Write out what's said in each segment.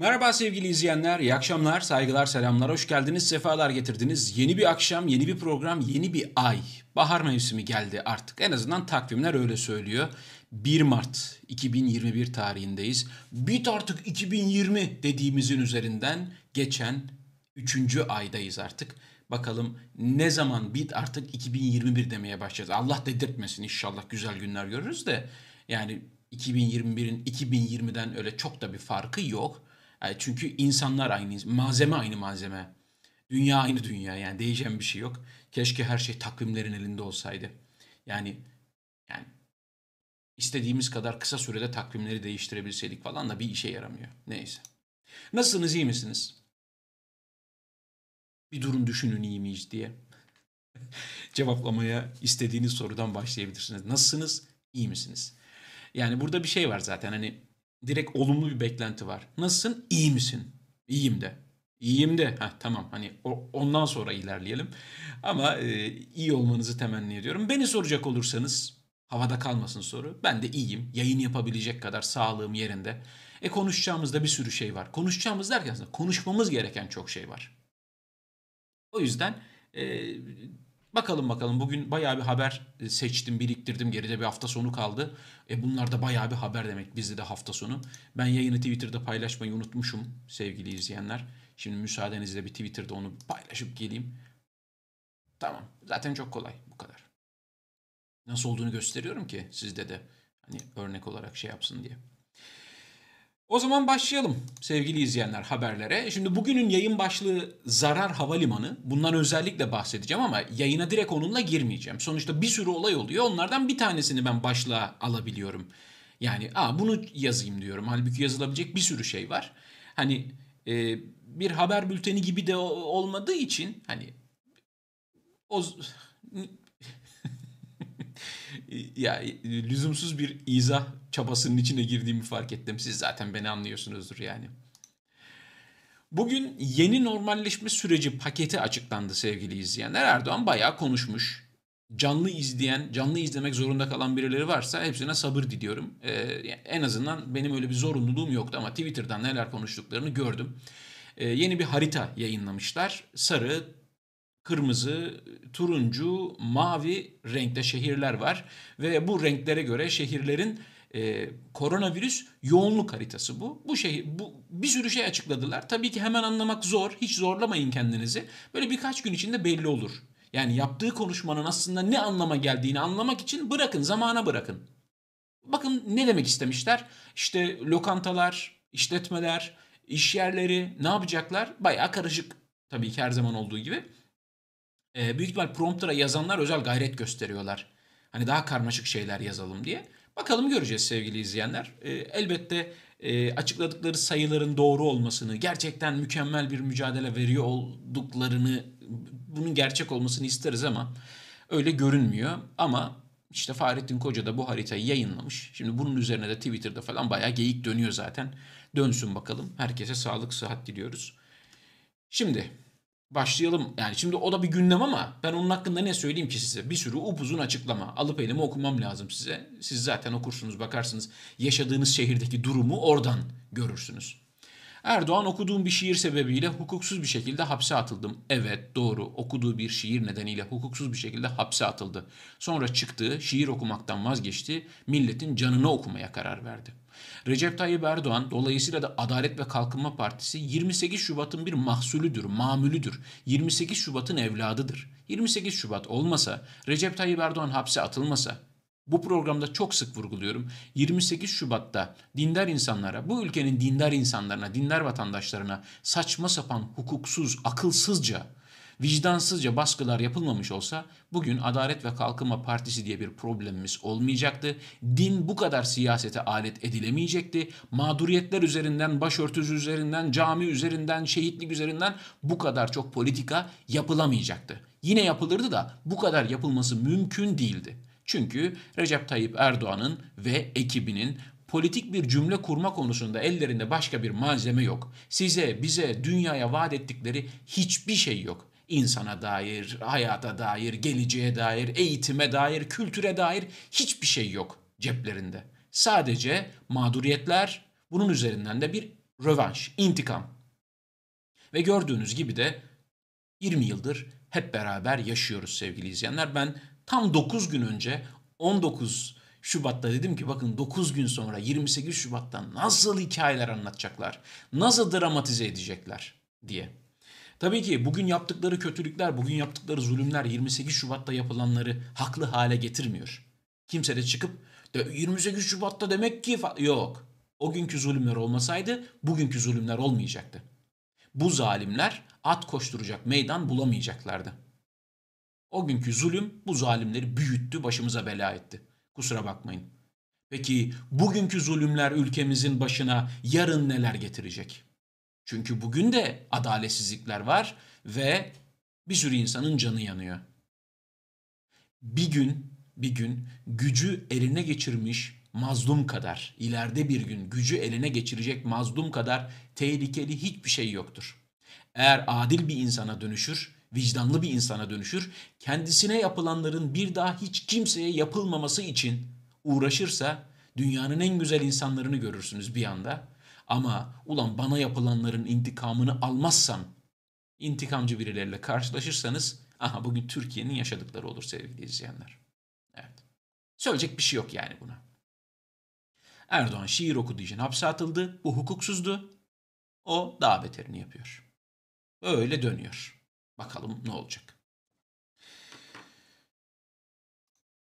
Merhaba sevgili izleyenler, iyi akşamlar, saygılar, selamlar, hoş geldiniz, sefalar getirdiniz. Yeni bir akşam, yeni bir program, yeni bir ay. Bahar mevsimi geldi artık. En azından takvimler öyle söylüyor. 1 Mart 2021 tarihindeyiz. Bit artık 2020 dediğimizin üzerinden geçen 3. aydayız artık. Bakalım ne zaman bit artık 2021 demeye başlayacağız. Allah dedirtmesin inşallah güzel günler görürüz de. Yani 2021'in 2020'den öyle çok da bir farkı yok. Yani çünkü insanlar aynı, malzeme aynı malzeme. Dünya aynı dünya yani değişen bir şey yok. Keşke her şey takvimlerin elinde olsaydı. Yani yani istediğimiz kadar kısa sürede takvimleri değiştirebilseydik falan da bir işe yaramıyor. Neyse. Nasılsınız iyi misiniz? Bir durun düşünün iyi miyiz diye. Cevaplamaya istediğiniz sorudan başlayabilirsiniz. Nasılsınız? İyi misiniz? Yani burada bir şey var zaten hani direkt olumlu bir beklenti var. Nasılsın? İyi misin? İyiyim de. İyiyim de. Heh, tamam hani o, ondan sonra ilerleyelim. Ama e, iyi olmanızı temenni ediyorum. Beni soracak olursanız havada kalmasın soru. Ben de iyiyim. Yayın yapabilecek kadar sağlığım yerinde. E konuşacağımızda bir sürü şey var. Konuşacağımız derken aslında konuşmamız gereken çok şey var. O yüzden e, Bakalım bakalım bugün bayağı bir haber e, seçtim, biriktirdim. Geride bir hafta sonu kaldı. E bunlar da bayağı bir haber demek bizde de hafta sonu. Ben yayını Twitter'da paylaşmayı unutmuşum sevgili izleyenler. Şimdi müsaadenizle bir Twitter'da onu paylaşıp geleyim. Tamam. Zaten çok kolay bu kadar. Nasıl olduğunu gösteriyorum ki sizde de hani örnek olarak şey yapsın diye. O zaman başlayalım sevgili izleyenler haberlere. Şimdi bugünün yayın başlığı zarar havalimanı. Bundan özellikle bahsedeceğim ama yayına direkt onunla girmeyeceğim. Sonuçta bir sürü olay oluyor. Onlardan bir tanesini ben başlığa alabiliyorum. Yani Aa, bunu yazayım diyorum. Halbuki yazılabilecek bir sürü şey var. Hani e, bir haber bülteni gibi de olmadığı için hani o ya lüzumsuz bir izah çabasının içine girdiğimi fark ettim. Siz zaten beni anlıyorsunuzdur yani. Bugün yeni normalleşme süreci paketi açıklandı sevgili izleyenler. Erdoğan bayağı konuşmuş. Canlı izleyen, canlı izlemek zorunda kalan birileri varsa hepsine sabır diliyorum. Ee, en azından benim öyle bir zorunluluğum yoktu ama Twitter'dan neler konuştuklarını gördüm. Ee, yeni bir harita yayınlamışlar. Sarı, kırmızı, turuncu, mavi renkte şehirler var ve bu renklere göre şehirlerin e, koronavirüs yoğunluk haritası bu. Bu şehir bu bir sürü şey açıkladılar. Tabii ki hemen anlamak zor. Hiç zorlamayın kendinizi. Böyle birkaç gün içinde belli olur. Yani yaptığı konuşmanın aslında ne anlama geldiğini anlamak için bırakın, zamana bırakın. Bakın ne demek istemişler? İşte lokantalar, işletmeler, iş yerleri ne yapacaklar? Bayağı karışık tabii ki her zaman olduğu gibi e, büyük ihtimal prompter'a yazanlar özel gayret gösteriyorlar. Hani daha karmaşık şeyler yazalım diye. Bakalım göreceğiz sevgili izleyenler. E, elbette e, açıkladıkları sayıların doğru olmasını, gerçekten mükemmel bir mücadele veriyor olduklarını, bunun gerçek olmasını isteriz ama öyle görünmüyor. Ama işte Fahrettin Koca da bu haritayı yayınlamış. Şimdi bunun üzerine de Twitter'da falan bayağı geyik dönüyor zaten. Dönsün bakalım. Herkese sağlık, sıhhat diliyoruz. Şimdi Başlayalım. Yani şimdi o da bir gündem ama ben onun hakkında ne söyleyeyim ki size? Bir sürü upuzun açıklama. Alıp elime okumam lazım size. Siz zaten okursunuz, bakarsınız. Yaşadığınız şehirdeki durumu oradan görürsünüz. Erdoğan okuduğum bir şiir sebebiyle hukuksuz bir şekilde hapse atıldım. Evet doğru okuduğu bir şiir nedeniyle hukuksuz bir şekilde hapse atıldı. Sonra çıktı, şiir okumaktan vazgeçti, milletin canını okumaya karar verdi. Recep Tayyip Erdoğan dolayısıyla da Adalet ve Kalkınma Partisi 28 Şubat'ın bir mahsulüdür, mamülüdür. 28 Şubat'ın evladıdır. 28 Şubat olmasa, Recep Tayyip Erdoğan hapse atılmasa, bu programda çok sık vurguluyorum. 28 Şubat'ta dindar insanlara, bu ülkenin dindar insanlarına, dindar vatandaşlarına saçma sapan, hukuksuz, akılsızca vicdansızca baskılar yapılmamış olsa bugün Adalet ve Kalkınma Partisi diye bir problemimiz olmayacaktı. Din bu kadar siyasete alet edilemeyecekti. Mağduriyetler üzerinden, başörtüsü üzerinden, cami üzerinden, şehitlik üzerinden bu kadar çok politika yapılamayacaktı. Yine yapılırdı da bu kadar yapılması mümkün değildi. Çünkü Recep Tayyip Erdoğan'ın ve ekibinin politik bir cümle kurma konusunda ellerinde başka bir malzeme yok. Size, bize, dünyaya vaat ettikleri hiçbir şey yok insana dair, hayata dair, geleceğe dair, eğitime dair, kültüre dair hiçbir şey yok ceplerinde. Sadece mağduriyetler, bunun üzerinden de bir Rövanş, intikam. Ve gördüğünüz gibi de 20 yıldır hep beraber yaşıyoruz sevgili izleyenler. Ben tam 9 gün önce 19 Şubat'ta dedim ki bakın 9 gün sonra 28 Şubat'ta nasıl hikayeler anlatacaklar, nasıl dramatize edecekler diye. Tabii ki bugün yaptıkları kötülükler, bugün yaptıkları zulümler 28 Şubat'ta yapılanları haklı hale getirmiyor. Kimse de çıkıp de 28 Şubat'ta demek ki yok. O günkü zulümler olmasaydı bugünkü zulümler olmayacaktı. Bu zalimler at koşturacak meydan bulamayacaklardı. O günkü zulüm bu zalimleri büyüttü, başımıza bela etti. Kusura bakmayın. Peki bugünkü zulümler ülkemizin başına yarın neler getirecek? Çünkü bugün de adaletsizlikler var ve bir sürü insanın canı yanıyor. Bir gün, bir gün gücü eline geçirmiş mazlum kadar, ileride bir gün gücü eline geçirecek mazlum kadar tehlikeli hiçbir şey yoktur. Eğer adil bir insana dönüşür, vicdanlı bir insana dönüşür, kendisine yapılanların bir daha hiç kimseye yapılmaması için uğraşırsa dünyanın en güzel insanlarını görürsünüz bir anda. Ama ulan bana yapılanların intikamını almazsam, intikamcı birileriyle karşılaşırsanız, aha bugün Türkiye'nin yaşadıkları olur sevgili izleyenler. Evet. Söyleyecek bir şey yok yani buna. Erdoğan şiir okuduğu için hapse atıldı. Bu hukuksuzdu. O daha beterini yapıyor. Öyle dönüyor. Bakalım ne olacak.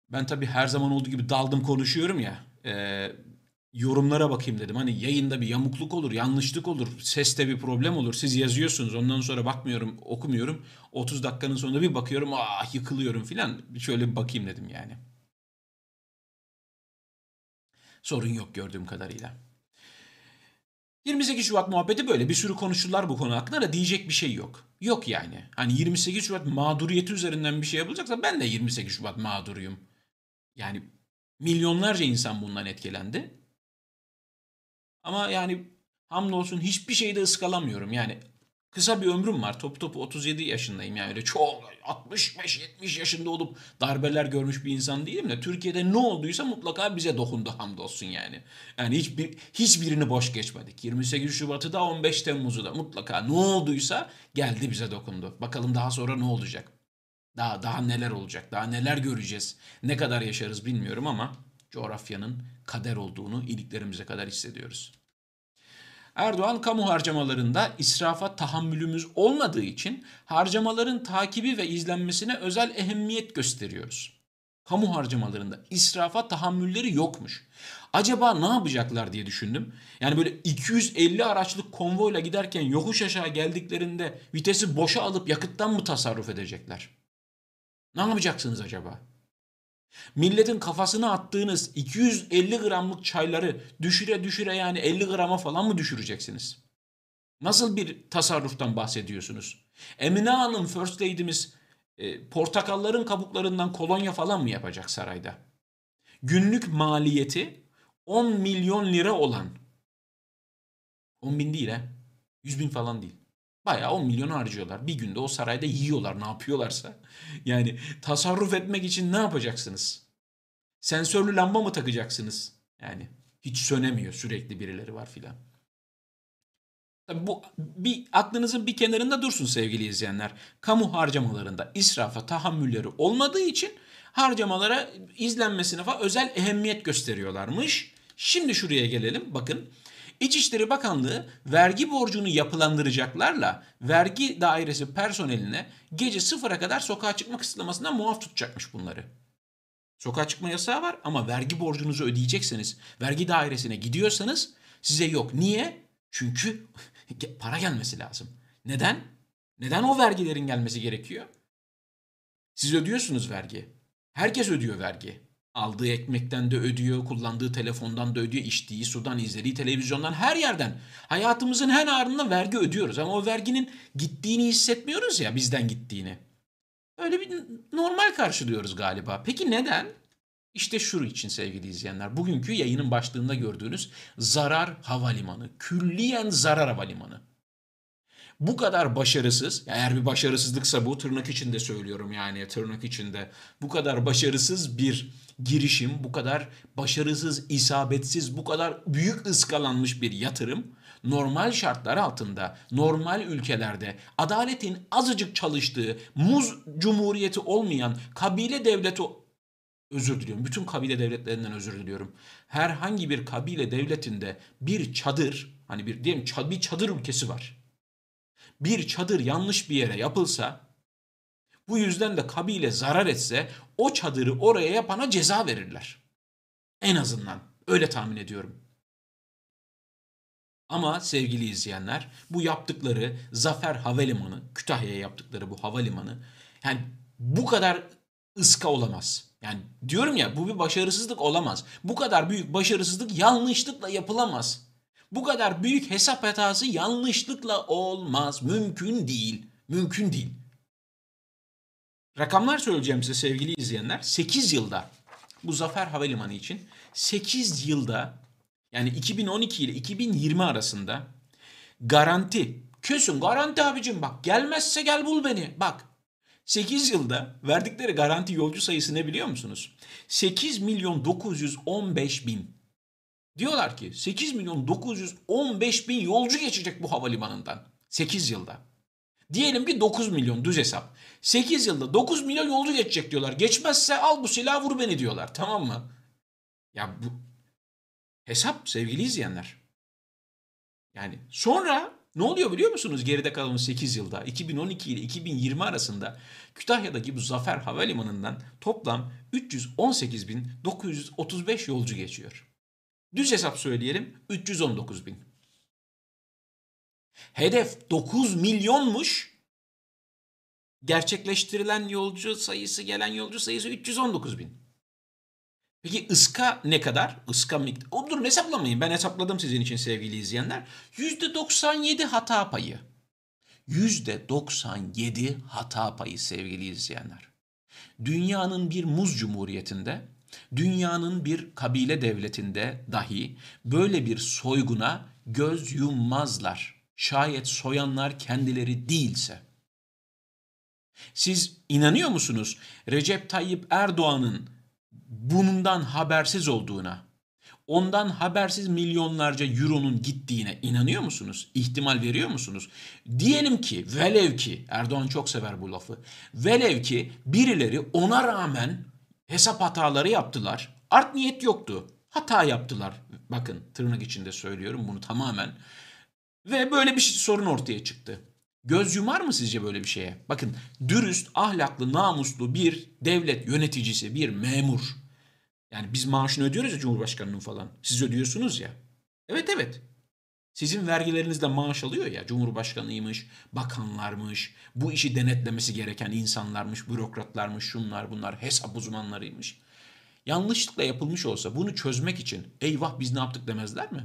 Ben tabii her zaman olduğu gibi daldım konuşuyorum ya. E, yorumlara bakayım dedim. Hani yayında bir yamukluk olur, yanlışlık olur, seste bir problem olur. Siz yazıyorsunuz. Ondan sonra bakmıyorum, okumuyorum. 30 dakikanın sonunda bir bakıyorum, ah yıkılıyorum filan. Şöyle bir bakayım dedim yani. Sorun yok gördüğüm kadarıyla. 28 Şubat muhabbeti böyle. Bir sürü konuşurlar bu konu hakkında da diyecek bir şey yok. Yok yani. Hani 28 Şubat mağduriyeti üzerinden bir şey yapılacaksa ben de 28 Şubat mağduruyum. Yani milyonlarca insan bundan etkilendi. Ama yani hamdolsun hiçbir şeyde ıskalamıyorum. Yani kısa bir ömrüm var. Top topu 37 yaşındayım yani öyle çok 65-70 yaşında olup darbeler görmüş bir insan değilim de Türkiye'de ne olduysa mutlaka bize dokundu hamdolsun yani. Yani hiçbir, hiçbirini boş geçmedik. 28 Şubat'ı da 15 Temmuz'u da mutlaka ne olduysa geldi bize dokundu. Bakalım daha sonra ne olacak? Daha daha neler olacak? Daha neler göreceğiz? Ne kadar yaşarız bilmiyorum ama coğrafyanın kader olduğunu iliklerimize kadar hissediyoruz. Erdoğan kamu harcamalarında israfa tahammülümüz olmadığı için harcamaların takibi ve izlenmesine özel ehemmiyet gösteriyoruz. Kamu harcamalarında israfa tahammülleri yokmuş. Acaba ne yapacaklar diye düşündüm. Yani böyle 250 araçlık konvoyla giderken yokuş aşağı geldiklerinde vitesi boşa alıp yakıttan mı tasarruf edecekler? Ne yapacaksınız acaba? Milletin kafasına attığınız 250 gramlık çayları düşüre düşüre yani 50 grama falan mı düşüreceksiniz? Nasıl bir tasarruftan bahsediyorsunuz? Emine Hanım First Lady'miz e, portakalların kabuklarından kolonya falan mı yapacak sarayda? Günlük maliyeti 10 milyon lira olan 10 bin değil he. 100 bin falan değil. Bayağı 10 milyon harcıyorlar. Bir günde o sarayda yiyorlar ne yapıyorlarsa. Yani tasarruf etmek için ne yapacaksınız? Sensörlü lamba mı takacaksınız? Yani hiç sönemiyor sürekli birileri var filan. Tabii bu bir aklınızın bir kenarında dursun sevgili izleyenler. Kamu harcamalarında israfa tahammülleri olmadığı için harcamalara izlenmesine falan özel ehemmiyet gösteriyorlarmış. Şimdi şuraya gelelim. Bakın İçişleri Bakanlığı vergi borcunu yapılandıracaklarla vergi dairesi personeline gece sıfıra kadar sokağa çıkma kısıtlamasından muaf tutacakmış bunları. Sokağa çıkma yasağı var ama vergi borcunuzu ödeyecekseniz, vergi dairesine gidiyorsanız size yok. Niye? Çünkü para gelmesi lazım. Neden? Neden o vergilerin gelmesi gerekiyor? Siz ödüyorsunuz vergi. Herkes ödüyor vergi. Aldığı ekmekten de ödüyor, kullandığı telefondan da ödüyor, içtiği sudan, izlediği televizyondan her yerden. Hayatımızın her anında vergi ödüyoruz ama o verginin gittiğini hissetmiyoruz ya bizden gittiğini. Öyle bir normal karşılıyoruz galiba. Peki neden? İşte şu için sevgili izleyenler. Bugünkü yayının başlığında gördüğünüz zarar havalimanı. Külliyen zarar havalimanı bu kadar başarısız, eğer bir başarısızlıksa bu tırnak içinde söylüyorum yani tırnak içinde bu kadar başarısız bir girişim, bu kadar başarısız, isabetsiz, bu kadar büyük ıskalanmış bir yatırım normal şartlar altında, normal ülkelerde adaletin azıcık çalıştığı, muz cumhuriyeti olmayan kabile devleti özür diliyorum. Bütün kabile devletlerinden özür diliyorum. Herhangi bir kabile devletinde bir çadır, hani bir diyelim bir çadır ülkesi var. Bir çadır yanlış bir yere yapılsa, bu yüzden de kabile zarar etse o çadırı oraya yapana ceza verirler. En azından öyle tahmin ediyorum. Ama sevgili izleyenler bu yaptıkları Zafer Havalimanı, Kütahya'ya yaptıkları bu havalimanı yani bu kadar ıska olamaz. Yani diyorum ya bu bir başarısızlık olamaz. Bu kadar büyük başarısızlık yanlışlıkla yapılamaz. Bu kadar büyük hesap hatası yanlışlıkla olmaz. Mümkün değil. Mümkün değil. Rakamlar söyleyeceğim size sevgili izleyenler. 8 yılda bu Zafer Havalimanı için 8 yılda yani 2012 ile 2020 arasında garanti kesin garanti abicim bak gelmezse gel bul beni bak 8 yılda verdikleri garanti yolcu sayısı ne biliyor musunuz? 8 milyon 915 bin. Diyorlar ki 8 milyon 915 bin yolcu geçecek bu havalimanından. 8 yılda. Diyelim ki 9 milyon düz hesap. 8 yılda 9 milyon yolcu geçecek diyorlar. Geçmezse al bu silahı vur beni diyorlar. Tamam mı? Ya bu hesap sevgili izleyenler. Yani sonra ne oluyor biliyor musunuz geride kalan 8 yılda 2012 ile 2020 arasında Kütahya'daki bu Zafer Havalimanı'ndan toplam 318.935 yolcu geçiyor. Düz hesap söyleyelim 319 bin. Hedef 9 milyonmuş. Gerçekleştirilen yolcu sayısı, gelen yolcu sayısı 319 bin. Peki ıska ne kadar? Iska miktar. O durun hesaplamayın. Ben hesapladım sizin için sevgili izleyenler. %97 hata payı. %97 hata payı sevgili izleyenler. Dünyanın bir muz cumhuriyetinde, dünyanın bir kabile devletinde dahi böyle bir soyguna göz yummazlar. Şayet soyanlar kendileri değilse. Siz inanıyor musunuz Recep Tayyip Erdoğan'ın bundan habersiz olduğuna, ondan habersiz milyonlarca euronun gittiğine inanıyor musunuz? İhtimal veriyor musunuz? Diyelim ki, velev ki, Erdoğan çok sever bu lafı, velev ki birileri ona rağmen hesap hataları yaptılar. Art niyet yoktu. Hata yaptılar. Bakın tırnak içinde söylüyorum bunu tamamen. Ve böyle bir sorun ortaya çıktı. Göz yumar mı sizce böyle bir şeye? Bakın dürüst, ahlaklı, namuslu bir devlet yöneticisi, bir memur. Yani biz maaşını ödüyoruz ya Cumhurbaşkanı'nın falan. Siz ödüyorsunuz ya. Evet evet. Sizin vergilerinizde maaş alıyor ya Cumhurbaşkanıymış, bakanlarmış, bu işi denetlemesi gereken insanlarmış, bürokratlarmış, şunlar bunlar, hesap uzmanlarıymış. Yanlışlıkla yapılmış olsa bunu çözmek için eyvah biz ne yaptık demezler mi?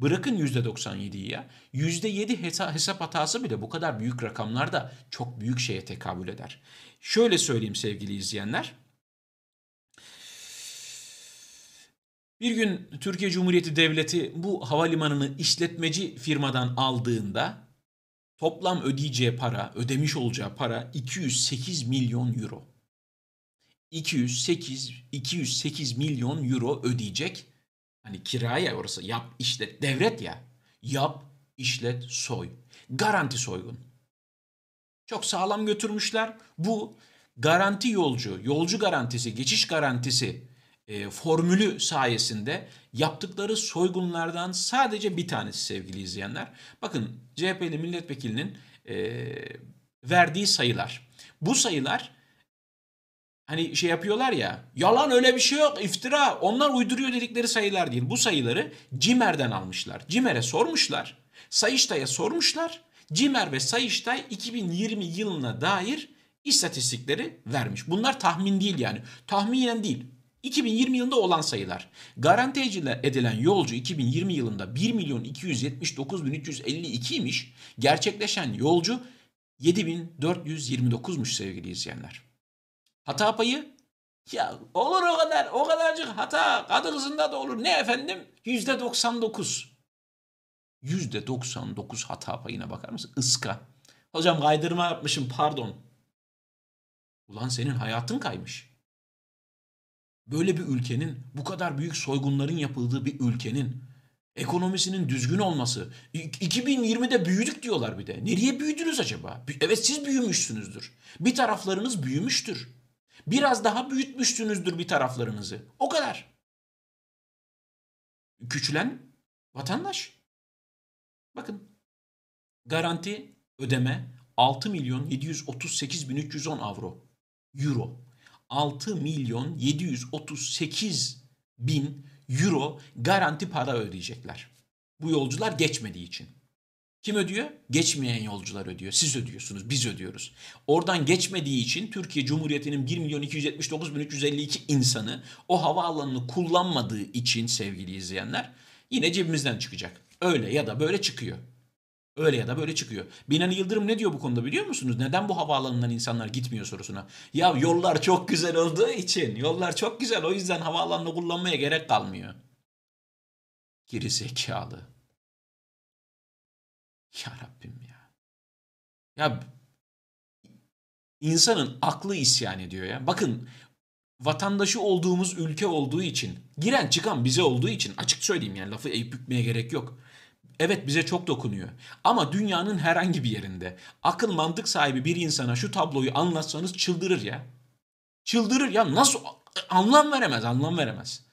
Bırakın %97'yi ya. %7 hesap hatası bile bu kadar büyük rakamlarda çok büyük şeye tekabül eder. Şöyle söyleyeyim sevgili izleyenler. Bir gün Türkiye Cumhuriyeti Devleti bu havalimanını işletmeci firmadan aldığında toplam ödeyeceği para, ödemiş olacağı para 208 milyon euro. 208 208 milyon euro ödeyecek Hani kiraya orası yap işlet devret ya. Yap işlet soy. Garanti soygun. Çok sağlam götürmüşler. Bu garanti yolcu, yolcu garantisi, geçiş garantisi e, formülü sayesinde yaptıkları soygunlardan sadece bir tanesi sevgili izleyenler. Bakın CHP'li milletvekilinin e, verdiği sayılar. Bu sayılar hani şey yapıyorlar ya yalan öyle bir şey yok iftira onlar uyduruyor dedikleri sayılar değil. Bu sayıları Cimer'den almışlar. Cimer'e sormuşlar. Sayıştay'a sormuşlar. Cimer ve Sayıştay 2020 yılına dair istatistikleri vermiş. Bunlar tahmin değil yani. Tahminen değil. 2020 yılında olan sayılar. Garanti edilen yolcu 2020 yılında 1 milyon 279 bin 352 imiş. Gerçekleşen yolcu 7429'muş sevgili izleyenler. Hata payı ya olur o kadar o kadarcık hata kadı kızında da olur. Ne efendim? Yüzde 99. Yüzde 99 hata payına bakar mısın? Iska. Hocam kaydırma yapmışım pardon. Ulan senin hayatın kaymış. Böyle bir ülkenin bu kadar büyük soygunların yapıldığı bir ülkenin Ekonomisinin düzgün olması. İ- 2020'de büyüdük diyorlar bir de. Nereye büyüdünüz acaba? Evet siz büyümüşsünüzdür. Bir taraflarınız büyümüştür. Biraz daha büyütmüşsünüzdür bir taraflarınızı. O kadar. Küçülen vatandaş. Bakın garanti ödeme 6 milyon 738 bin 310 avro. Euro. 6 milyon 738 bin euro garanti para ödeyecekler. Bu yolcular geçmediği için. Kim ödüyor? Geçmeyen yolcular ödüyor. Siz ödüyorsunuz, biz ödüyoruz. Oradan geçmediği için Türkiye Cumhuriyeti'nin 1 milyon 279 bin 352 insanı o havaalanını kullanmadığı için sevgili izleyenler yine cebimizden çıkacak. Öyle ya da böyle çıkıyor. Öyle ya da böyle çıkıyor. Binali Yıldırım ne diyor bu konuda biliyor musunuz? Neden bu havaalanından insanlar gitmiyor sorusuna. Ya yollar çok güzel olduğu için. Yollar çok güzel o yüzden havaalanını kullanmaya gerek kalmıyor. Geri zekalı. Ya Rabbim ya. Ya insanın aklı isyan ediyor ya. Bakın vatandaşı olduğumuz ülke olduğu için, giren çıkan bize olduğu için açık söyleyeyim yani lafı eğip bükmeye gerek yok. Evet bize çok dokunuyor. Ama dünyanın herhangi bir yerinde akıl mantık sahibi bir insana şu tabloyu anlatsanız çıldırır ya. Çıldırır ya nasıl anlam veremez, anlam veremez.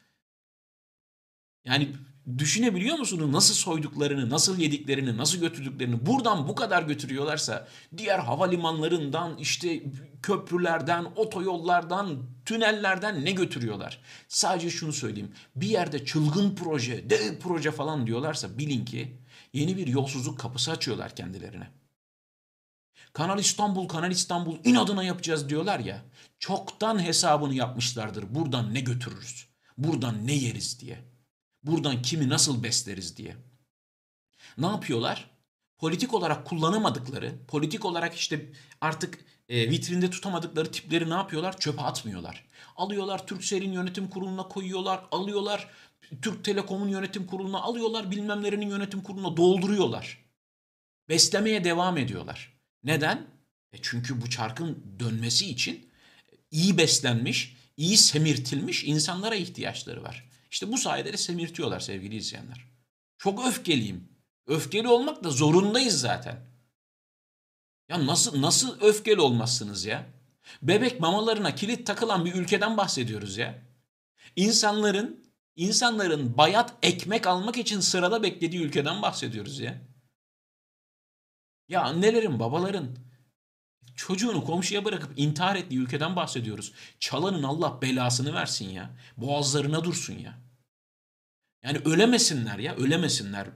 Yani düşünebiliyor musunuz nasıl soyduklarını, nasıl yediklerini, nasıl götürdüklerini buradan bu kadar götürüyorlarsa diğer havalimanlarından işte köprülerden, otoyollardan, tünellerden ne götürüyorlar? Sadece şunu söyleyeyim. Bir yerde çılgın proje, dev proje falan diyorlarsa bilin ki yeni bir yolsuzluk kapısı açıyorlar kendilerine. Kanal İstanbul, Kanal İstanbul inadına yapacağız diyorlar ya. Çoktan hesabını yapmışlardır. Buradan ne götürürüz? Buradan ne yeriz diye. Buradan kimi nasıl besleriz diye. Ne yapıyorlar? Politik olarak kullanamadıkları, politik olarak işte artık e, vitrinde tutamadıkları tipleri ne yapıyorlar? Çöpe atmıyorlar. Alıyorlar Turkcell'in yönetim kuruluna koyuyorlar, alıyorlar Türk Telekom'un yönetim kuruluna alıyorlar, bilmem nerenin yönetim kuruluna dolduruyorlar. Beslemeye devam ediyorlar. Neden? E çünkü bu çarkın dönmesi için iyi beslenmiş, iyi semirtilmiş insanlara ihtiyaçları var. İşte bu sayede de semirtiyorlar sevgili izleyenler. Çok öfkeliyim. Öfkeli olmak da zorundayız zaten. Ya nasıl nasıl öfkeli olmazsınız ya? Bebek mamalarına kilit takılan bir ülkeden bahsediyoruz ya. İnsanların insanların bayat ekmek almak için sırada beklediği ülkeden bahsediyoruz ya. Ya annelerin, babaların çocuğunu komşuya bırakıp intihar ettiği ülkeden bahsediyoruz. Çalanın Allah belasını versin ya. Boğazlarına dursun ya. Yani ölemesinler ya, ölemesinler.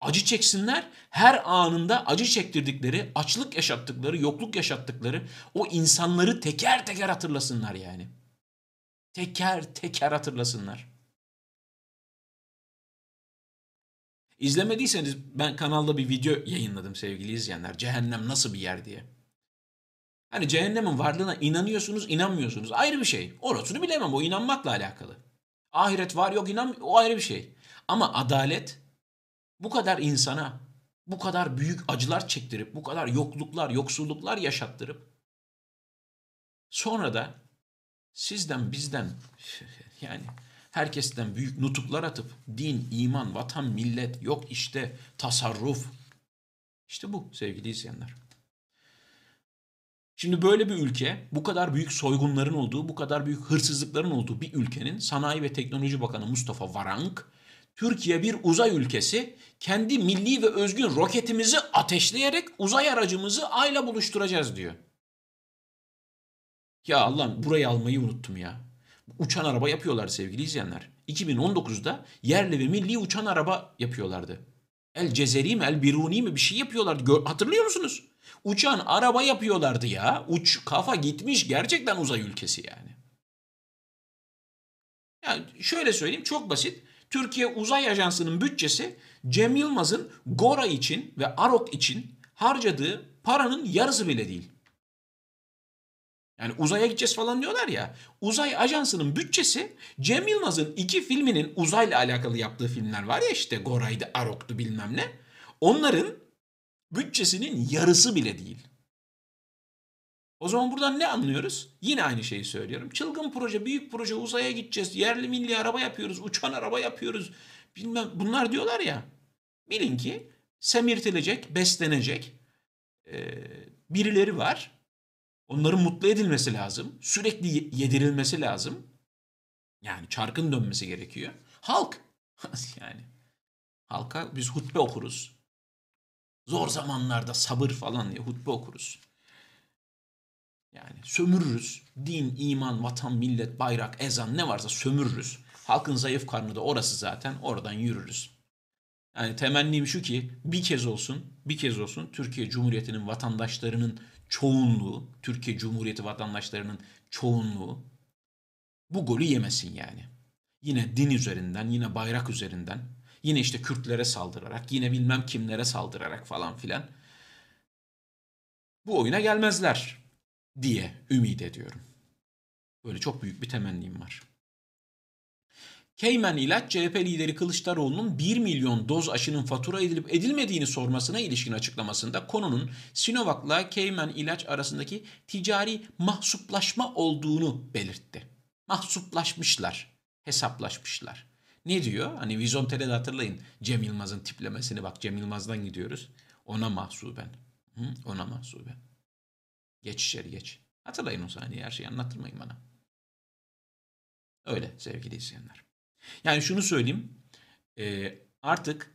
Acı çeksinler. Her anında acı çektirdikleri, açlık yaşattıkları, yokluk yaşattıkları o insanları teker teker hatırlasınlar yani. Teker teker hatırlasınlar. İzlemediyseniz ben kanalda bir video yayınladım sevgili izleyenler. Cehennem nasıl bir yer diye. Hani cehennemin varlığına inanıyorsunuz, inanmıyorsunuz. Ayrı bir şey. Orasını bilemem. O inanmakla alakalı. Ahiret var yok inan o ayrı bir şey. Ama adalet bu kadar insana bu kadar büyük acılar çektirip bu kadar yokluklar, yoksulluklar yaşattırıp sonra da sizden bizden yani herkesten büyük nutuklar atıp din, iman, vatan, millet yok işte tasarruf. İşte bu sevgili izleyenler. Şimdi böyle bir ülke, bu kadar büyük soygunların olduğu, bu kadar büyük hırsızlıkların olduğu bir ülkenin Sanayi ve Teknoloji Bakanı Mustafa Varank, Türkiye bir uzay ülkesi, kendi milli ve özgün roketimizi ateşleyerek uzay aracımızı ayla buluşturacağız diyor. Ya Allah burayı almayı unuttum ya. Uçan araba yapıyorlar sevgili izleyenler. 2019'da yerli ve milli uçan araba yapıyorlardı. El Cezeri mi El Biruni mi bir şey yapıyorlardı. Gör, hatırlıyor musunuz? Uçan araba yapıyorlardı ya. Uç kafa gitmiş gerçekten uzay ülkesi yani. Yani şöyle söyleyeyim çok basit. Türkiye Uzay Ajansı'nın bütçesi Cem Yılmaz'ın Gora için ve Arok için harcadığı paranın yarısı bile değil. Yani uzaya gideceğiz falan diyorlar ya. Uzay Ajansı'nın bütçesi Cem Yılmaz'ın iki filminin uzayla alakalı yaptığı filmler var ya işte Gora'ydı, Arok'tu bilmem ne. Onların bütçesinin yarısı bile değil. O zaman buradan ne anlıyoruz? Yine aynı şeyi söylüyorum. Çılgın proje, büyük proje, uzaya gideceğiz. Yerli milli araba yapıyoruz, uçan araba yapıyoruz. Bilmem bunlar diyorlar ya. Bilin ki semirtilecek, beslenecek e, birileri var. Onların mutlu edilmesi lazım. Sürekli yedirilmesi lazım. Yani çarkın dönmesi gerekiyor. Halk yani halka biz hutbe okuruz. Zor zamanlarda sabır falan diye hutbe okuruz. Yani sömürürüz. Din, iman, vatan, millet, bayrak, ezan ne varsa sömürürüz. Halkın zayıf karnı da orası zaten. Oradan yürürüz. Yani temennim şu ki bir kez olsun, bir kez olsun Türkiye Cumhuriyeti'nin vatandaşlarının çoğunluğu, Türkiye Cumhuriyeti vatandaşlarının çoğunluğu bu golü yemesin yani. Yine din üzerinden, yine bayrak üzerinden, yine işte Kürtlere saldırarak, yine bilmem kimlere saldırarak falan filan bu oyuna gelmezler diye ümit ediyorum. Böyle çok büyük bir temennim var. Cayman ilaç CHP lideri Kılıçdaroğlu'nun 1 milyon doz aşının fatura edilip edilmediğini sormasına ilişkin açıklamasında konunun Sinovac'la Cayman ilaç arasındaki ticari mahsuplaşma olduğunu belirtti. Mahsuplaşmışlar, hesaplaşmışlar. Ne diyor? Hani Vizontele'de hatırlayın Cem Yılmaz'ın tiplemesini bak Cem Yılmaz'dan gidiyoruz. Ona mahsuben. Hı? Ona mahsuben. Geç içeri geç. Hatırlayın o saniye her şeyi anlattırmayın bana. Öyle sevgili izleyenler. Yani şunu söyleyeyim. E, artık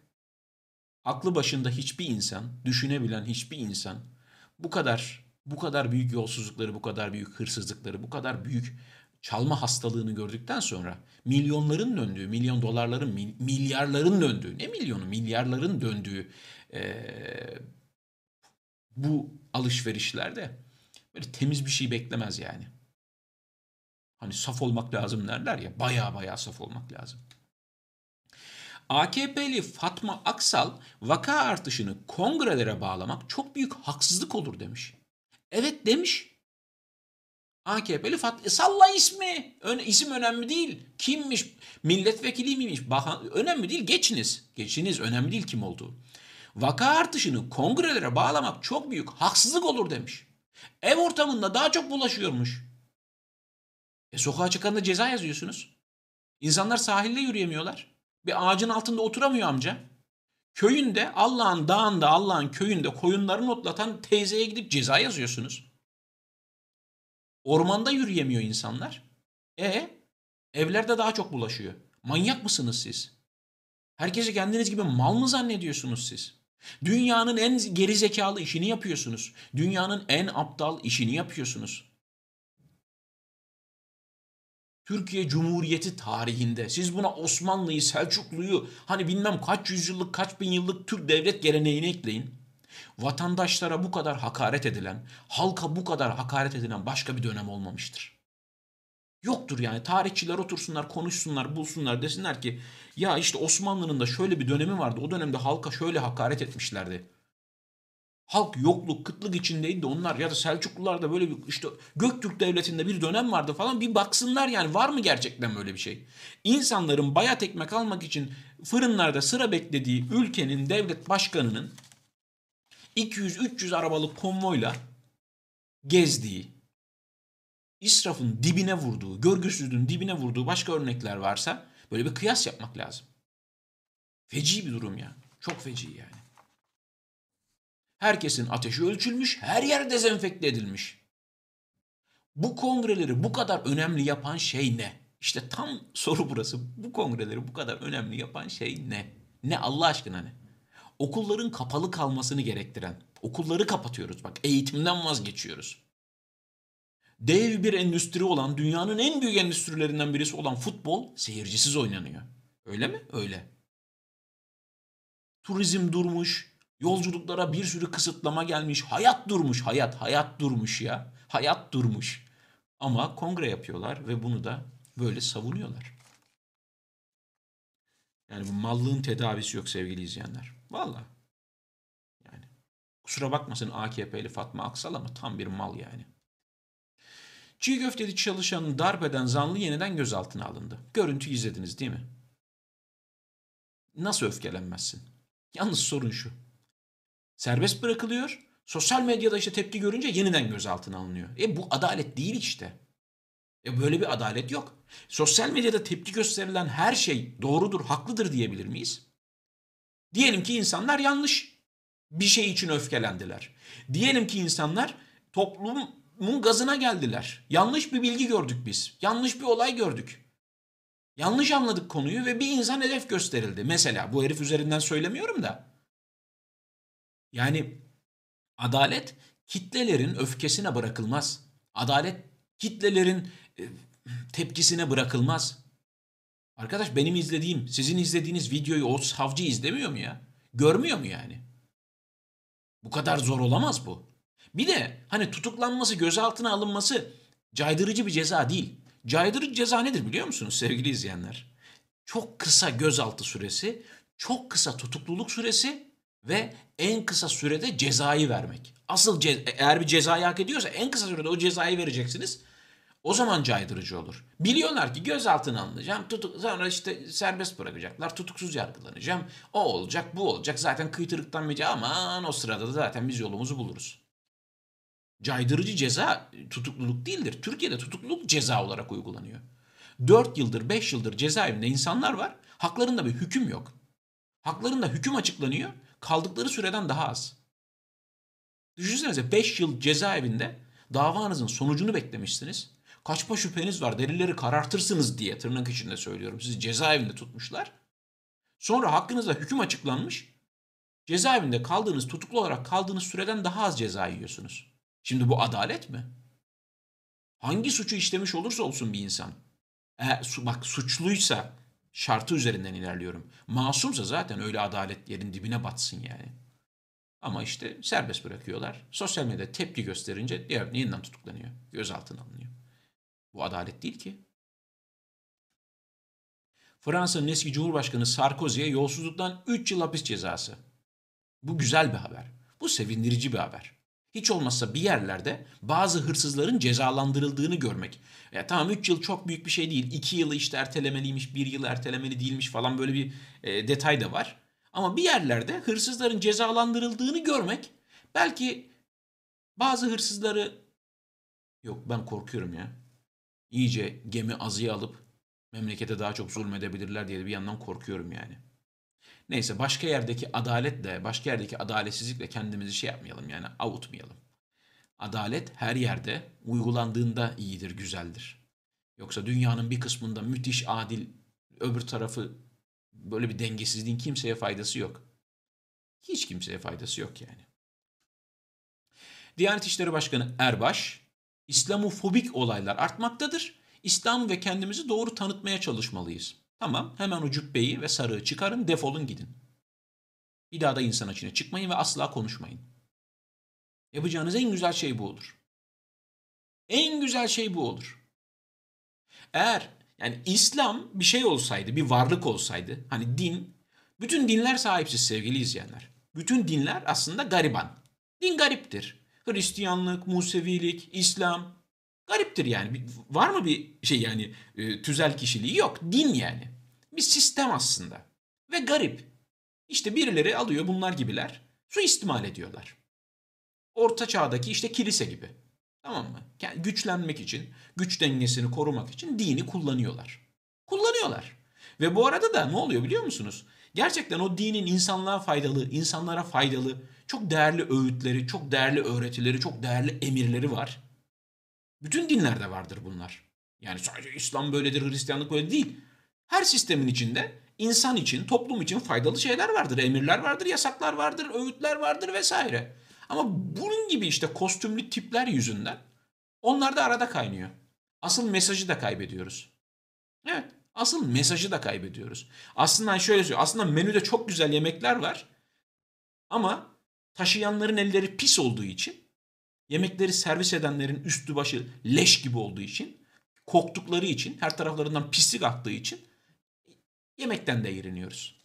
aklı başında hiçbir insan, düşünebilen hiçbir insan bu kadar bu kadar büyük yolsuzlukları, bu kadar büyük hırsızlıkları, bu kadar büyük çalma hastalığını gördükten sonra milyonların döndüğü, milyon dolarların, milyarların döndüğü, ne milyonu, milyarların döndüğü e, bu alışverişlerde böyle temiz bir şey beklemez yani. Hani saf olmak lazım derler ya. Baya baya saf olmak lazım. AKP'li Fatma Aksal vaka artışını kongrelere bağlamak çok büyük haksızlık olur demiş. Evet demiş. AKP'li Fatma salla ismi. Ön, isim önemli değil. Kimmiş? Milletvekili miymiş? Bakan, önemli değil. Geçiniz. Geçiniz. Önemli değil kim olduğu. Vaka artışını kongrelere bağlamak çok büyük haksızlık olur demiş. Ev ortamında daha çok bulaşıyormuş. E sokağa çıkanda ceza yazıyorsunuz. İnsanlar sahilde yürüyemiyorlar. Bir ağacın altında oturamıyor amca. Köyünde Allah'ın dağında Allah'ın köyünde koyunlarını otlatan teyzeye gidip ceza yazıyorsunuz. Ormanda yürüyemiyor insanlar. E evlerde daha çok bulaşıyor. Manyak mısınız siz? Herkesi kendiniz gibi mal mı zannediyorsunuz siz? Dünyanın en geri zekalı işini yapıyorsunuz. Dünyanın en aptal işini yapıyorsunuz. Türkiye Cumhuriyeti tarihinde siz buna Osmanlı'yı, Selçuklu'yu hani bilmem kaç yüzyıllık, kaç bin yıllık Türk devlet geleneğini ekleyin. Vatandaşlara bu kadar hakaret edilen, halka bu kadar hakaret edilen başka bir dönem olmamıştır. Yoktur yani tarihçiler otursunlar, konuşsunlar, bulsunlar desinler ki ya işte Osmanlı'nın da şöyle bir dönemi vardı. O dönemde halka şöyle hakaret etmişlerdi. Halk yokluk, kıtlık içindeydi de onlar ya da Selçuklular da böyle bir işte Göktürk Devleti'nde bir dönem vardı falan bir baksınlar yani var mı gerçekten böyle bir şey? İnsanların bayat ekmek almak için fırınlarda sıra beklediği ülkenin devlet başkanının 200-300 arabalık konvoyla gezdiği, israfın dibine vurduğu, görgüsüzlüğün dibine vurduğu başka örnekler varsa böyle bir kıyas yapmak lazım. Feci bir durum ya. Çok feci yani. Herkesin ateşi ölçülmüş, her yer dezenfekte edilmiş. Bu kongreleri bu kadar önemli yapan şey ne? İşte tam soru burası. Bu kongreleri bu kadar önemli yapan şey ne? Ne Allah aşkına ne? Okulların kapalı kalmasını gerektiren. Okulları kapatıyoruz bak. Eğitimden vazgeçiyoruz. Dev bir endüstri olan, dünyanın en büyük endüstrilerinden birisi olan futbol seyircisiz oynanıyor. Öyle mi? Öyle. Turizm durmuş, Yolculuklara bir sürü kısıtlama gelmiş. Hayat durmuş. Hayat, hayat durmuş ya. Hayat durmuş. Ama kongre yapıyorlar ve bunu da böyle savunuyorlar. Yani bu mallığın tedavisi yok sevgili izleyenler. Valla. Yani kusura bakmasın AKP'li Fatma Aksal ama tam bir mal yani. Çiğ köfteci çalışanını darp eden zanlı yeniden gözaltına alındı. Görüntü izlediniz değil mi? Nasıl öfkelenmezsin? Yalnız sorun şu. Serbest bırakılıyor. Sosyal medyada işte tepki görünce yeniden gözaltına alınıyor. E bu adalet değil işte. E böyle bir adalet yok. Sosyal medyada tepki gösterilen her şey doğrudur, haklıdır diyebilir miyiz? Diyelim ki insanlar yanlış bir şey için öfkelendiler. Diyelim ki insanlar toplumun gazına geldiler. Yanlış bir bilgi gördük biz. Yanlış bir olay gördük. Yanlış anladık konuyu ve bir insan hedef gösterildi. Mesela bu herif üzerinden söylemiyorum da. Yani adalet kitlelerin öfkesine bırakılmaz. Adalet kitlelerin e, tepkisine bırakılmaz. Arkadaş benim izlediğim, sizin izlediğiniz videoyu o savcı izlemiyor mu ya? Görmüyor mu yani? Bu kadar zor olamaz bu. Bir de hani tutuklanması, gözaltına alınması caydırıcı bir ceza değil. Caydırıcı ceza nedir biliyor musunuz sevgili izleyenler? Çok kısa gözaltı süresi, çok kısa tutukluluk süresi ve en kısa sürede cezayı vermek. Asıl ce- eğer bir cezayı hak ediyorsa en kısa sürede o cezayı vereceksiniz. O zaman caydırıcı olur. Biliyorlar ki gözaltına alınacağım. Tutuk, sonra işte serbest bırakacaklar. Tutuksuz yargılanacağım. O olacak, bu olacak. Zaten kıytırıktan mece aman o sırada da zaten biz yolumuzu buluruz. Caydırıcı ceza tutukluluk değildir. Türkiye'de tutukluluk ceza olarak uygulanıyor. 4 yıldır, 5 yıldır cezaevinde insanlar var. Haklarında bir hüküm yok. Haklarında hüküm açıklanıyor. Kaldıkları süreden daha az. Düşünsenize 5 yıl cezaevinde davanızın sonucunu beklemişsiniz. Kaçma şüpheniz var, delilleri karartırsınız diye tırnak içinde söylüyorum. Sizi cezaevinde tutmuşlar. Sonra hakkınızda hüküm açıklanmış. Cezaevinde kaldığınız, tutuklu olarak kaldığınız süreden daha az ceza yiyorsunuz. Şimdi bu adalet mi? Hangi suçu işlemiş olursa olsun bir insan. Eğer, bak suçluysa şartı üzerinden ilerliyorum. Masumsa zaten öyle adalet yerin dibine batsın yani. Ama işte serbest bırakıyorlar. Sosyal medyada tepki gösterince diğer yeniden tutuklanıyor. Gözaltına alınıyor. Bu adalet değil ki. Fransa'nın eski Cumhurbaşkanı Sarkozy'ye yolsuzluktan 3 yıl hapis cezası. Bu güzel bir haber. Bu sevindirici bir haber. Hiç olmazsa bir yerlerde bazı hırsızların cezalandırıldığını görmek. Ya tamam 3 yıl çok büyük bir şey değil. 2 yılı işte ertelemeliymiş, 1 yıl ertelemeli değilmiş falan böyle bir e, detay da var. Ama bir yerlerde hırsızların cezalandırıldığını görmek belki bazı hırsızları yok ben korkuyorum ya. İyice gemi azıya alıp memlekete daha çok zulmedebilirler diye bir yandan korkuyorum yani. Neyse başka yerdeki adaletle, başka yerdeki adaletsizlikle kendimizi şey yapmayalım yani avutmayalım. Adalet her yerde uygulandığında iyidir, güzeldir. Yoksa dünyanın bir kısmında müthiş adil, öbür tarafı böyle bir dengesizliğin kimseye faydası yok. Hiç kimseye faydası yok yani. Diyanet İşleri Başkanı Erbaş, İslamofobik olaylar artmaktadır. İslam ve kendimizi doğru tanıtmaya çalışmalıyız. Tamam hemen o cübbeyi ve sarığı çıkarın defolun gidin. Bir daha da insan içine çıkmayın ve asla konuşmayın. Yapacağınız en güzel şey bu olur. En güzel şey bu olur. Eğer yani İslam bir şey olsaydı, bir varlık olsaydı, hani din, bütün dinler sahipsiz sevgili izleyenler. Bütün dinler aslında gariban. Din gariptir. Hristiyanlık, Musevilik, İslam gariptir yani. Var mı bir şey yani e, tüzel kişiliği? Yok. Din yani. Bir sistem aslında. Ve garip. İşte birileri alıyor bunlar gibiler. Su istimal ediyorlar. Orta çağdaki işte kilise gibi. Tamam mı? Güçlenmek için, güç dengesini korumak için dini kullanıyorlar. Kullanıyorlar. Ve bu arada da ne oluyor biliyor musunuz? Gerçekten o dinin insanlığa faydalı, insanlara faydalı, çok değerli öğütleri, çok değerli öğretileri, çok değerli emirleri var. Bütün dinlerde vardır bunlar. Yani sadece İslam böyledir, Hristiyanlık böyle değil. Her sistemin içinde insan için, toplum için faydalı şeyler vardır. Emirler vardır, yasaklar vardır, öğütler vardır vesaire. Ama bunun gibi işte kostümlü tipler yüzünden onlar da arada kaynıyor. Asıl mesajı da kaybediyoruz. Evet, asıl mesajı da kaybediyoruz. Aslında şöyle söylüyor. Aslında menüde çok güzel yemekler var. Ama taşıyanların elleri pis olduğu için, yemekleri servis edenlerin üstü başı leş gibi olduğu için, koktukları için, her taraflarından pislik aktığı için yemekten de iğreniyoruz.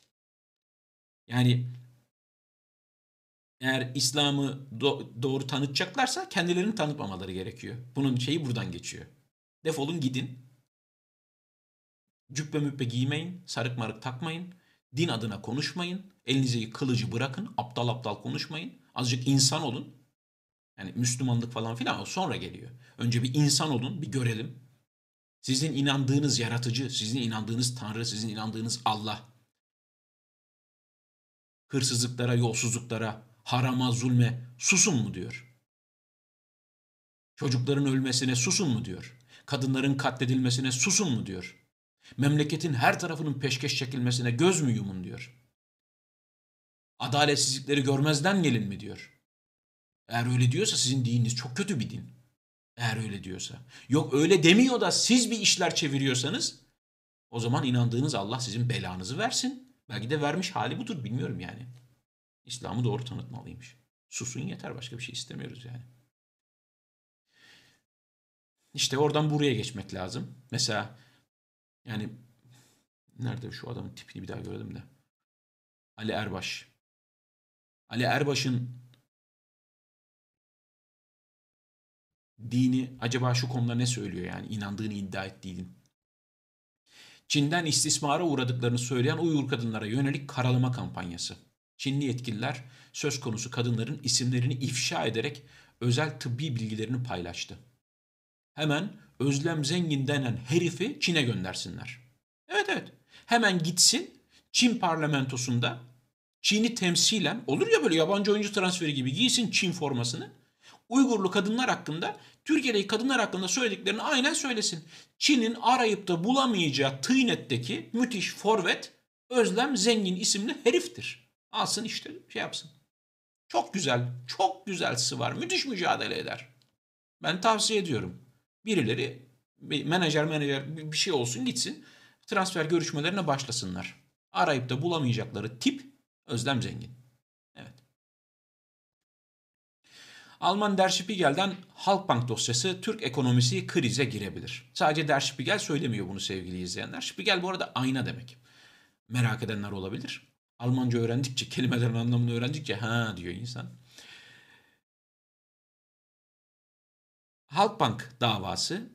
Yani eğer İslam'ı do- doğru tanıtacaklarsa kendilerini tanıtmamaları gerekiyor. Bunun şeyi buradan geçiyor. Defolun gidin. Cübbe mübbe giymeyin, sarık marık takmayın. Din adına konuşmayın. Elinize kılıcı bırakın. Aptal aptal konuşmayın. Azıcık insan olun. Yani Müslümanlık falan filan o sonra geliyor. Önce bir insan olun, bir görelim. Sizin inandığınız yaratıcı, sizin inandığınız Tanrı, sizin inandığınız Allah. Hırsızlıklara, yolsuzluklara, harama, zulme susun mu diyor. Çocukların ölmesine susun mu diyor. Kadınların katledilmesine susun mu diyor. Memleketin her tarafının peşkeş çekilmesine göz mü yumun diyor. Adaletsizlikleri görmezden gelin mi diyor. Eğer öyle diyorsa sizin dininiz çok kötü bir din. Eğer öyle diyorsa. Yok öyle demiyor da siz bir işler çeviriyorsanız o zaman inandığınız Allah sizin belanızı versin. Belki de vermiş hali budur bilmiyorum yani. İslam'ı doğru tanıtmalıymış. Susun yeter başka bir şey istemiyoruz yani. İşte oradan buraya geçmek lazım. Mesela yani nerede şu adamın tipini bir daha görelim de. Ali Erbaş. Ali Erbaş'ın dini acaba şu konuda ne söylüyor yani inandığını iddia ettiği din. Çin'den istismara uğradıklarını söyleyen Uygur kadınlara yönelik karalama kampanyası. Çinli yetkililer söz konusu kadınların isimlerini ifşa ederek özel tıbbi bilgilerini paylaştı. Hemen Özlem Zengin denen herifi Çin'e göndersinler. Evet evet. Hemen gitsin Çin parlamentosunda Çin'i temsilen olur ya böyle yabancı oyuncu transferi gibi giysin Çin formasını. Uygurlu kadınlar hakkında Türkiye'deki kadınlar hakkında söylediklerini aynen söylesin. Çin'in arayıp da bulamayacağı Tıynet'teki müthiş forvet Özlem Zengin isimli heriftir. Alsın işte şey yapsın. Çok güzel, çok güzel var. Müthiş mücadele eder. Ben tavsiye ediyorum. Birileri menajer menajer bir şey olsun gitsin. Transfer görüşmelerine başlasınlar. Arayıp da bulamayacakları tip Özlem Zengin. Alman Der Spiegel'den Halkbank dosyası Türk ekonomisi krize girebilir. Sadece Der Spiegel söylemiyor bunu sevgili izleyenler. Spiegel bu arada ayna demek. Merak edenler olabilir. Almanca öğrendikçe, kelimelerin anlamını öğrendikçe ha diyor insan. Halkbank davası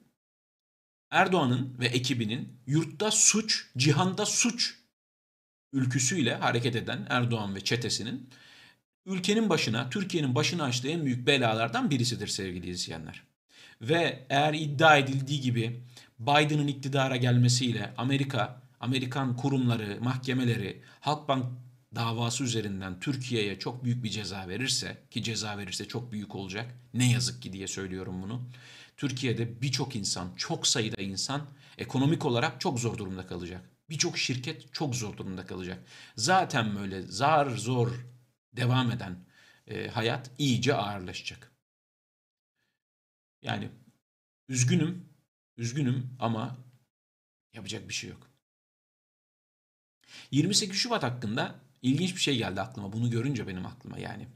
Erdoğan'ın ve ekibinin yurtta suç, cihanda suç ülküsüyle hareket eden Erdoğan ve çetesinin ülkenin başına, Türkiye'nin başına açtığı en büyük belalardan birisidir sevgili izleyenler. Ve eğer iddia edildiği gibi Biden'ın iktidara gelmesiyle Amerika, Amerikan kurumları, mahkemeleri Halkbank davası üzerinden Türkiye'ye çok büyük bir ceza verirse ki ceza verirse çok büyük olacak. Ne yazık ki diye söylüyorum bunu. Türkiye'de birçok insan, çok sayıda insan ekonomik olarak çok zor durumda kalacak. Birçok şirket çok zor durumda kalacak. Zaten böyle zar zor devam eden e, hayat iyice ağırlaşacak. Yani üzgünüm, üzgünüm ama yapacak bir şey yok. 28 Şubat hakkında ilginç bir şey geldi aklıma. Bunu görünce benim aklıma yani.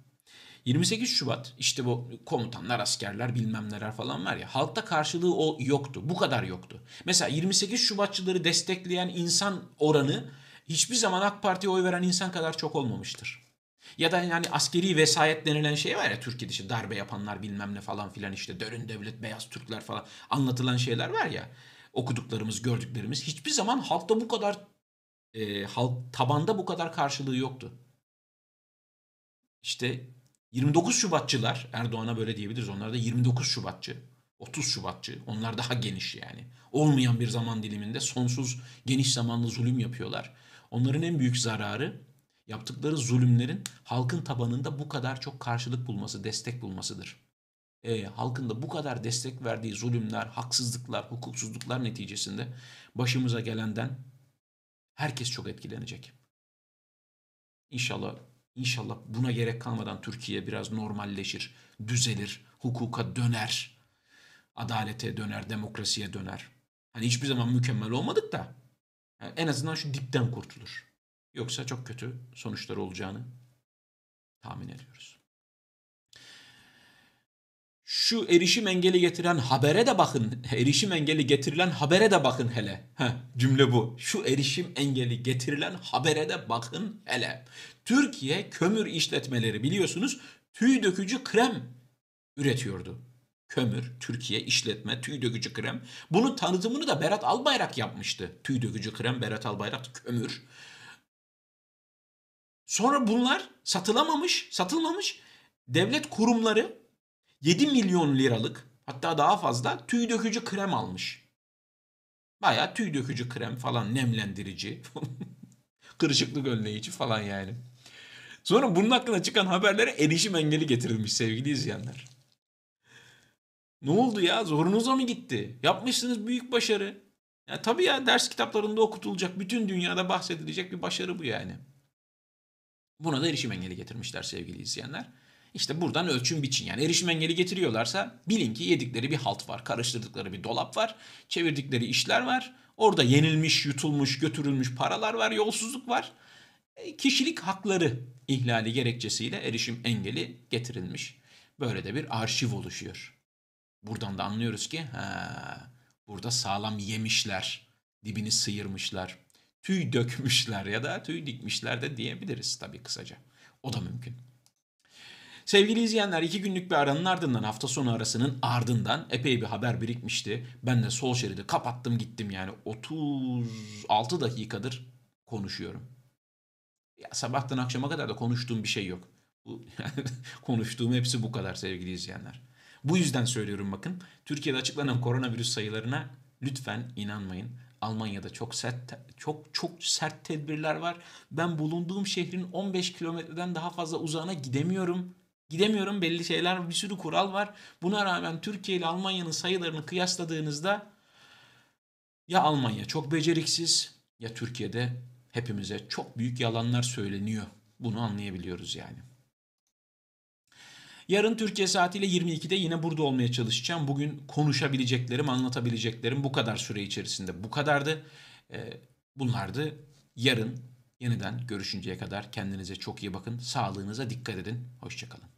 28 Şubat işte bu komutanlar, askerler bilmem neler falan var ya halkta karşılığı o yoktu. Bu kadar yoktu. Mesela 28 Şubatçıları destekleyen insan oranı hiçbir zaman AK Parti'ye oy veren insan kadar çok olmamıştır. Ya da yani askeri vesayet denilen şey var ya Türkiye'de işte darbe yapanlar bilmem ne falan filan işte dörün devlet beyaz Türkler falan anlatılan şeyler var ya okuduklarımız gördüklerimiz hiçbir zaman halkta bu kadar e, halk tabanda bu kadar karşılığı yoktu. İşte 29 Şubatçılar Erdoğan'a böyle diyebiliriz. Onlar da 29 Şubatçı, 30 Şubatçı. Onlar daha geniş yani. Olmayan bir zaman diliminde sonsuz geniş zamanlı zulüm yapıyorlar. Onların en büyük zararı yaptıkları zulümlerin halkın tabanında bu kadar çok karşılık bulması, destek bulmasıdır. E, halkın da bu kadar destek verdiği zulümler, haksızlıklar, hukuksuzluklar neticesinde başımıza gelenden herkes çok etkilenecek. İnşallah İnşallah buna gerek kalmadan Türkiye biraz normalleşir, düzelir, hukuka döner, adalete döner, demokrasiye döner. Hani hiçbir zaman mükemmel olmadık da en azından şu dipten kurtulur. Yoksa çok kötü sonuçlar olacağını tahmin ediyoruz. Şu erişim engeli getiren habere de bakın. Erişim engeli getirilen habere de bakın hele. Heh, cümle bu. Şu erişim engeli getirilen habere de bakın hele. Türkiye kömür işletmeleri biliyorsunuz tüy dökücü krem üretiyordu. Kömür, Türkiye işletme, tüy dökücü krem. Bunun tanıtımını da Berat Albayrak yapmıştı. Tüy dökücü krem, Berat Albayrak, kömür. Sonra bunlar satılamamış, satılmamış. Devlet kurumları 7 milyon liralık hatta daha fazla tüy dökücü krem almış. Baya tüy dökücü krem falan nemlendirici. Kırışıklık önleyici falan yani. Sonra bunun hakkında çıkan haberlere erişim engeli getirilmiş sevgili izleyenler. Ne oldu ya? Zorunuza mı gitti? Yapmışsınız büyük başarı. Ya tabii ya ders kitaplarında okutulacak, bütün dünyada bahsedilecek bir başarı bu yani. Buna da erişim engeli getirmişler sevgili izleyenler. İşte buradan ölçüm biçin. Yani erişim engeli getiriyorlarsa bilin ki yedikleri bir halt var. Karıştırdıkları bir dolap var. Çevirdikleri işler var. Orada yenilmiş, yutulmuş, götürülmüş paralar var. Yolsuzluk var. E, kişilik hakları ihlali gerekçesiyle erişim engeli getirilmiş. Böyle de bir arşiv oluşuyor. Buradan da anlıyoruz ki ha, burada sağlam yemişler. Dibini sıyırmışlar. Tüy dökmüşler ya da tüy dikmişler de diyebiliriz tabii kısaca. O da mümkün. Sevgili izleyenler iki günlük bir aranın ardından hafta sonu arasının ardından epey bir haber birikmişti. Ben de sol şeridi kapattım gittim yani 36 dakikadır konuşuyorum. Ya sabahtan akşama kadar da konuştuğum bir şey yok. Bu, konuştuğum hepsi bu kadar sevgili izleyenler. Bu yüzden söylüyorum bakın. Türkiye'de açıklanan koronavirüs sayılarına lütfen inanmayın. Almanya'da çok sert çok çok sert tedbirler var. Ben bulunduğum şehrin 15 kilometreden daha fazla uzağına gidemiyorum. Gidemiyorum belli şeyler bir sürü kural var. Buna rağmen Türkiye ile Almanya'nın sayılarını kıyasladığınızda ya Almanya çok beceriksiz ya Türkiye'de hepimize çok büyük yalanlar söyleniyor. Bunu anlayabiliyoruz yani. Yarın Türkiye saatiyle 22'de yine burada olmaya çalışacağım. Bugün konuşabileceklerim, anlatabileceklerim bu kadar süre içerisinde bu kadardı. Ee, bunlardı. Yarın yeniden görüşünceye kadar kendinize çok iyi bakın. Sağlığınıza dikkat edin. Hoşçakalın.